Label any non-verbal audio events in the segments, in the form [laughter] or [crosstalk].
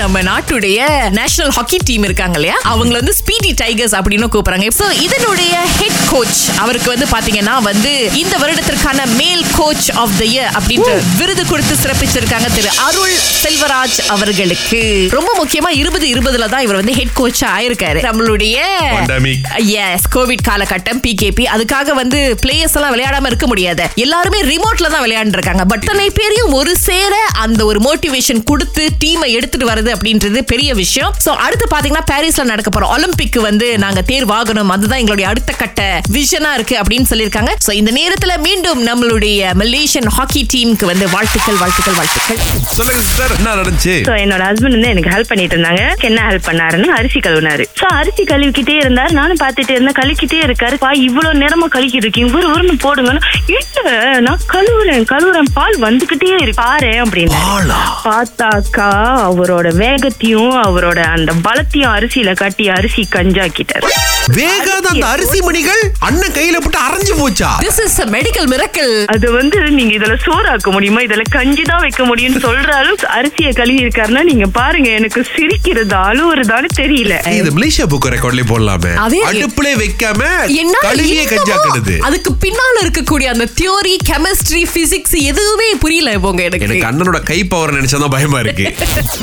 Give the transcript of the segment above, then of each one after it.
நம்ம நாட்டுடைய national hockey team இருக்காங்க இல்லையா? அவங்கள வந்து ஸ்பீடி டைகர்ஸ் அப்படின்னு கூப்பிடுறாங்க. சோ இதனுடைய ஹெட் கோச் அவருக்கு வந்து பாத்தீங்கன்னா வந்து இந்த வருடத்திற்கான மேல் கோச் ஆஃப் த இயர் அப்படின்ற விருது கொடுத்து சிறப்பிச்சிருக்காங்க திரு அருள் செல்வராஜ் அவர்களுக்கு. ரொம்ப முக்கியமா இருபது இருபதுல தான் இவர் வந்து ஹெட் கோச்சா ஆயிருக்காரு. நம்மளுடைய. எஸ் கோவிட் காலகட்டம் பிகேபி அதுக்காக வந்து பிளேயர்ஸ் எல்லாம் விளையாடாம இருக்க முடியாது. எல்லாருமே ரிமோட்ல தான் விளையாண்டு இருக்காங்க பட் அத்தனை பேரையும் ஒரு சேர அந்த ஒரு மோட்டிவேஷன் கொடுத்து டீமை எடுத்துட்டு வருது அப்படின்றது பெரிய விஷயம். சோ அடுத்து பாத்தீங்கன்னா பாரிஸ்ல நடக்க போற ஒலிம்பிக் வந்து நாங்க தேர்வாகணும். அதுதான் எங்களுடைய அடுத்த கட்ட விஷனா இருக்கு அப்படின்னு சொல்லியிருக்காங்க. சோ இந்த நேரத்துல மீண்டும் நம்மளுடைய மலேசியன் ஹாக்கி டீமுக்கு வந்து வாழ்த்துக்கள் வாழ்த்துக்கள் வாழ்த்துக்கள். சொல்லுங்க சிஸ்டர் என்ன நடந்துச்சு? சோ என்னோட ஹஸ்பண்ட் வந்து எனக்கு ஹெல்ப் பண்ணிட்டு இருந்தாங்க. என்ன ஹெல்ப் பண்ணாருன்னா அரிசி கழுவினாரு. சோ அரிசி கழுவிக்கிட்டே இருந்தாரு. நானும் பாத்துட்டே இருந்தேன். கழுவிக்கிட்டே இருக்காரு. பா இவ்வளவு நேரமா கழுவிக்கிட்டு இருக்கீங்க. ஒரு உருன்னு போடுங்கன்னு. இல்ல நான் கழுவுறேன் கழுவுறேன். பால் வந்துகிட்டே இருக்கு. பாரு அப்படின்னு பார்த்தாக்கா அவரோட வேகத்தையும் அவரோட அந்த பலத்தையும் அரிசியில காட்டி அரிசி கஞ்சாக்கிட்டாரு. வேகாத அந்த அரிசி மணிகள் அண்ணன் கையில போட்டு அரைஞ்சு போச்சா? திஸ் இஸ் மெடிக்கல் மிரக்கல் அது வந்து நீங்க இதுல சோறாக்க முடியுமா? இதுல கஞ்சி தான் வைக்க முடியும்னு சொல்ற அளவுக்கு அரிசியை கழுவி இருக்காருன்னா நீங்க பாருங்க எனக்கு சிரிக்கிறது அழுவுறதான்னு தெரியல. இது மலேசியா புக் ரெக்கார்ட்லயே போடலாமே. அதே- அடுப்புல வைக்காம கழுவியே இன்னமும் கஞ்சாக்கிடுது. அதுக்கு பின்னால இருக்கக்கூடிய அந்த தியோரி கெமிஸ்ட்ரி பிசிக்ஸ் எதுவுமே புரியல போங்க எனக்கு. எனக்கு அண்ணனோட கை பவர் நினைச்சாதான் பயமா இருக்கு.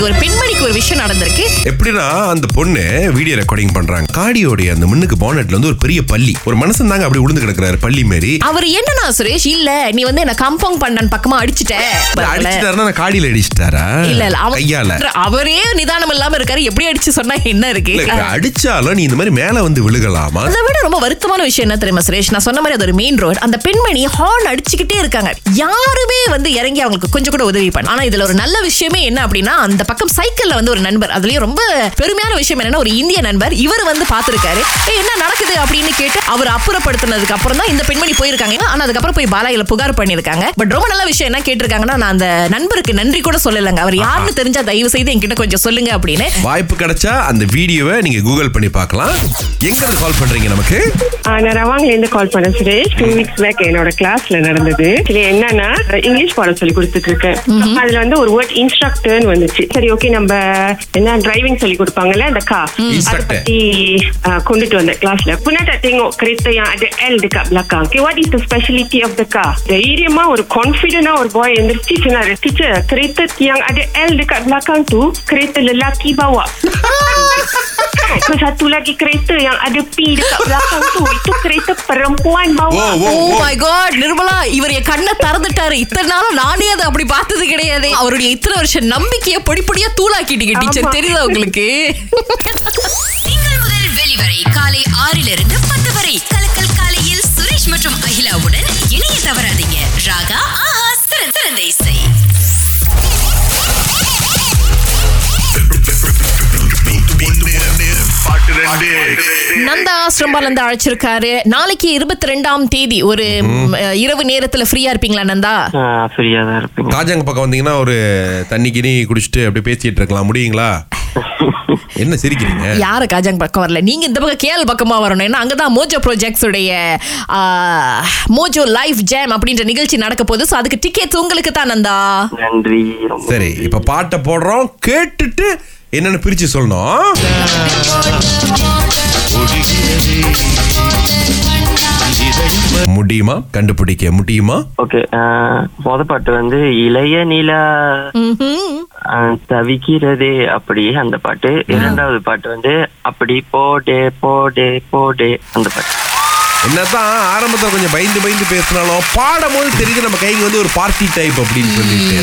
ஒரு பெண்மணிக்கு ஒரு விஷயம் நடந்திருக்கு. எப்படின்னா அந்த பொண்ணு வீடியோ ரெக்கார்டிங் பண்றாங்க. காடியோடைய அந்த முன்னுக்கு பானட்ல வந்து ஒரு பெரிய பள்ளி. ஒரு மனுஷன் தாங்க அப்படி விழுந்து கிடக்குறாரு பள்ளி மாரி. அவர் என்னன்னா சுரேஷ்? இல்ல நீ வந்து என்ன கம்பவுண்ட் பண்ணன் பக்கமா அடிச்சிட்ட. அடிச்சிட்டாருன்னா நான் காடியில அடிச்சிட்டாரா இல்ல இல்ல அவ- கையால. அவரே நிதானம் இல்லாம இருக்காரு. எப்படி அடிச்சு சொன்னா என்ன இருக்கு? அடிச்சாலும் நீ இந்த மாதிரி மேல வந்து விழுகலாமா? அதை விட ரொம்ப வருத்தமான விஷயம் என்ன தெரியுமா சுரேஷ்? நான் சொன்ன மாதிரி அது ஒரு மெயின் ரோட் அந்த பெண்மணி ஹார்ன் அடிச்சுக்கிட்டே இருக்காங்க. யாருமே வந்து இறங்கி அவங்களுக்கு கொஞ்சம் கூட உதவி பண்ண ஆனா இதுல ஒரு நல்ல விஷயமே என்ன அப்படின்னா அந்த பக்கம் சைக்கிள்ல வந்து ஒரு நண்பர். அதுலயும் ரொம்ப பெருமையான விஷயம் என்னன்னா ஒரு இந்திய நண்பர். இவர் வந்து பாத்துருக்காரு. "ஏய், என்ன நடக்குது? அப்படின்னு கேட்டு அவர் அப்புறப்படுத்தினதுக்கு அப்புறம் தான் இந்த பெண்மணி போயிருக்காங்க. ஆனா அதுக்கப்புறம் போய் பாலாயில புகார் பண்ணிருக்காங்க பட் ரொம்ப நல்ல விஷயம் என்ன கேட்டிருக்காங்கன்னா நான் அந்த நண்பருக்கு நன்றி கூட சொல்லலைங்க. அவர் யாருன்னு தெரிஞ்சா தயவு செய்து என்கிட்ட கொஞ்சம் சொல்லுங்க அப்படின்னு. வாய்ப்பு கிடைச்சா அந்த வீடியோவை நீங்க கூகுள் பண்ணி பார்க்கலாம். எங்க இருந்து கால் பண்றீங்க நமக்கு? நான் ரவாங்ல இருந்து கால் பண்ணேன் சுரேஷ். டூ வீக்ஸ் பேக் என்னோட கிளாஸ்ல நடந்தது. என்னன்னா இங்கிலீஷ் பாடம் சொல்லி கொடுத்துட்டு இருக்கேன். அதுல வந்து ஒரு வேர்ட் இன்ஸ்ட்ரக்டர்னு வந்துச்சு. சரி ஓகே நம்ம என்ன டிரைவிங் சொல்லி கொடுப்பாங்கல்ல அந்த கா அதை Instructor. பத்தி ஆ, கொண்டுட்டு வந்தேன் கிளாஸ்ல pernah tak tengok kereta yang ada L dekat belakang okay what is the speciality of the car தைரியமா ஒரு கான்பிடென்டா ஒரு பாய் எந்திரிச்சு சொன்னாரு teacher kereta yang ada L dekat belakang tu kereta lelaki bawa Ke satu lagi kereta yang ada P dekat belakang tu? Itu kereta perempuan ஓ bawa. Oh oh oh my god Nirmala இவர் என் கண்ணை திறந்துட்டாரு. இத்தனை நாளும் நானே அதை அப்படி பார்த்தது கிடையாது. அவருடைய இத்தனை வருஷம் நம்பிக்கையை பொடிப்படியா தூளாக்கிட்டீங்க டீச்சர். தெரியுதா உங்களுக்கு? [laughs] திங்கள் முதல் வெளிவரை காலை ஆறிலிருந்து பத்து வரை. நந்தா ஆசிரம்பால இருந்து அழைச்சிருக்காரு. நாளைக்கு இருபத்தி ரெண்டாம் தேதி ஒரு இரவு நேரத்துல ஃப்ரீயா இருப்பீங்களா நந்தா? ஃப்ரீயா தான் காஜாங்க பக்கம் வந்தீங்கன்னா ஒரு தண்ணி கிணி குடிச்சிட்டு அப்படியே பேசிட்டு இருக்கலாம். முடியுங்களா? [laughs] என்ன சிரிக்கிறீங்க? யாரு காஜாங் பக்கம் வரல? நீங்க இந்த பக்கம் கேஎல் பக்கமா வரணும். ஏன்னா அங்கதான் மோஜோ ப்ராஜெக்ட்ஸ் உடைய மோஜோ லைஃப் ஜேம் அப்படின்ற நிகழ்ச்சி நடக்க போகுது. சோ அதுக்கு டிக்கெட்ஸ் உங்களுக்கு தான் நந்தா. நன்றி. சரி இப்ப பாட்டை போடுறோம். கேட்டுட்டு என்னன்னு பிரிச்சு சொல்லணும். முடியுமா? கண்டுபிடிக்க முடியுமா? ஓகே முத பாட்டு வந்து இளைய நிலா தவிக்கிறதே அப்படி அந்த பாட்டு. இரண்டாவது பாட்டு வந்து அப்படி போடே போடே போடே அந்த பாட்டு. என்னதான் ஆரம்பத்துல கொஞ்சம் பயந்து பயந்து பேசினாலும் பாடும் போது தெரியுது நம்ம கைங்க வந்து ஒரு பார்ட்டி டைப் அப்படின்னு சொல்லிட்டு.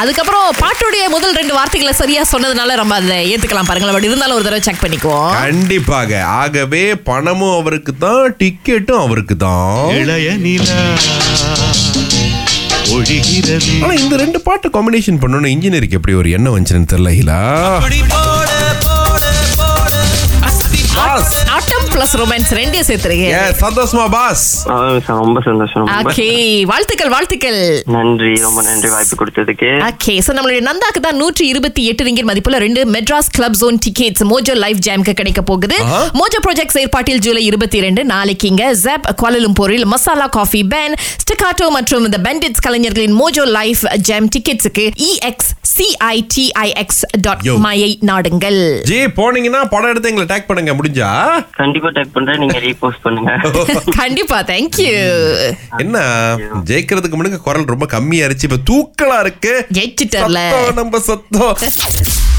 அதுக்கப்புறம் பாட்டுடைய முதல் ரெண்டு வார்த்தைகளை சரியா சொன்னதுனால நம்ம அதை ஏத்துக்கலாம் பாருங்களேன். பட் இருந்தாலும் ஒரு தடவை செக் பண்ணிக்குவோம். கண்டிப்பாக. ஆகவே பணமும் அவருக்கு தான் டிக்கெட்டும் அவருக்கு தான் இளைய நிலா ஒழிகிறது. ஆனா இந்த ரெண்டு பாட்டு காம்பினேஷன் பண்ணணும் இன்ஜினியருக்கு எப்படி ஒரு எண்ணம் வந்துச்சுன்னு தெரியல ஹீலா. பிளஸ் ரொமான்ஸ் ரெண்டையும் சேர்த்துருங்க ஏ சந்தோஷமா பாஸ் ரொம்ப சந்தோஷம் ஓகே வாழ்த்துக்கள் வாழ்த்துக்கள். நன்றி ரொம்ப நன்றி வாய்ப்பு கொடுத்ததுக்கு. ஓகே சோ நம்மளுடைய நந்தாக்கு தான் நூற்றி இருபத்தி எட்டு ரிங்கிட் மதிப்புல ரெண்டு Madras club zone tickets Mojo live ஜாம்க்கு கிடைக்க போகுது. மோஜோ ப்ராஜெக்ட் ஏற்பாட்டில் ஜூலை இருபத்தி ரெண்டு நாளைக்கு இங்க ஜப் குவாலலும்பூரில் மசாலா காஃபி பேன் ஸ்டிகாட்டோ மற்றும் இந்த பெண்டிட்ஸ் கலைஞர்களின் மோஜோ லைவ் ஜாம் டிக்கெட்ஸுக்கு இஎக்ஸ் சிஐடிஐஎக்ஸ் டாட். மையை நாடுங்கள். ஜி போனீங்கன்னா படம் எடுத்து எங்களை டேக் பண்ணுங்க முடிஞ்சா? கண்டிப்பா டைப் பண்றேன் நீங்க ரீபோஸ்ட் பண்ணுங்க. [laughs] கண்டிப்பா தேங்க்யூ [laughs] என்ன? ஜெயிக்கிறதுக்கு முன்னாடி குரல் ரொம்ப கம்மியா இருந்துச்சு. இப்ப தூக்கலா இருக்கு. ஜெயிச்சிட்டர்ல சத்தம் நம்ம சத்தம். [laughs]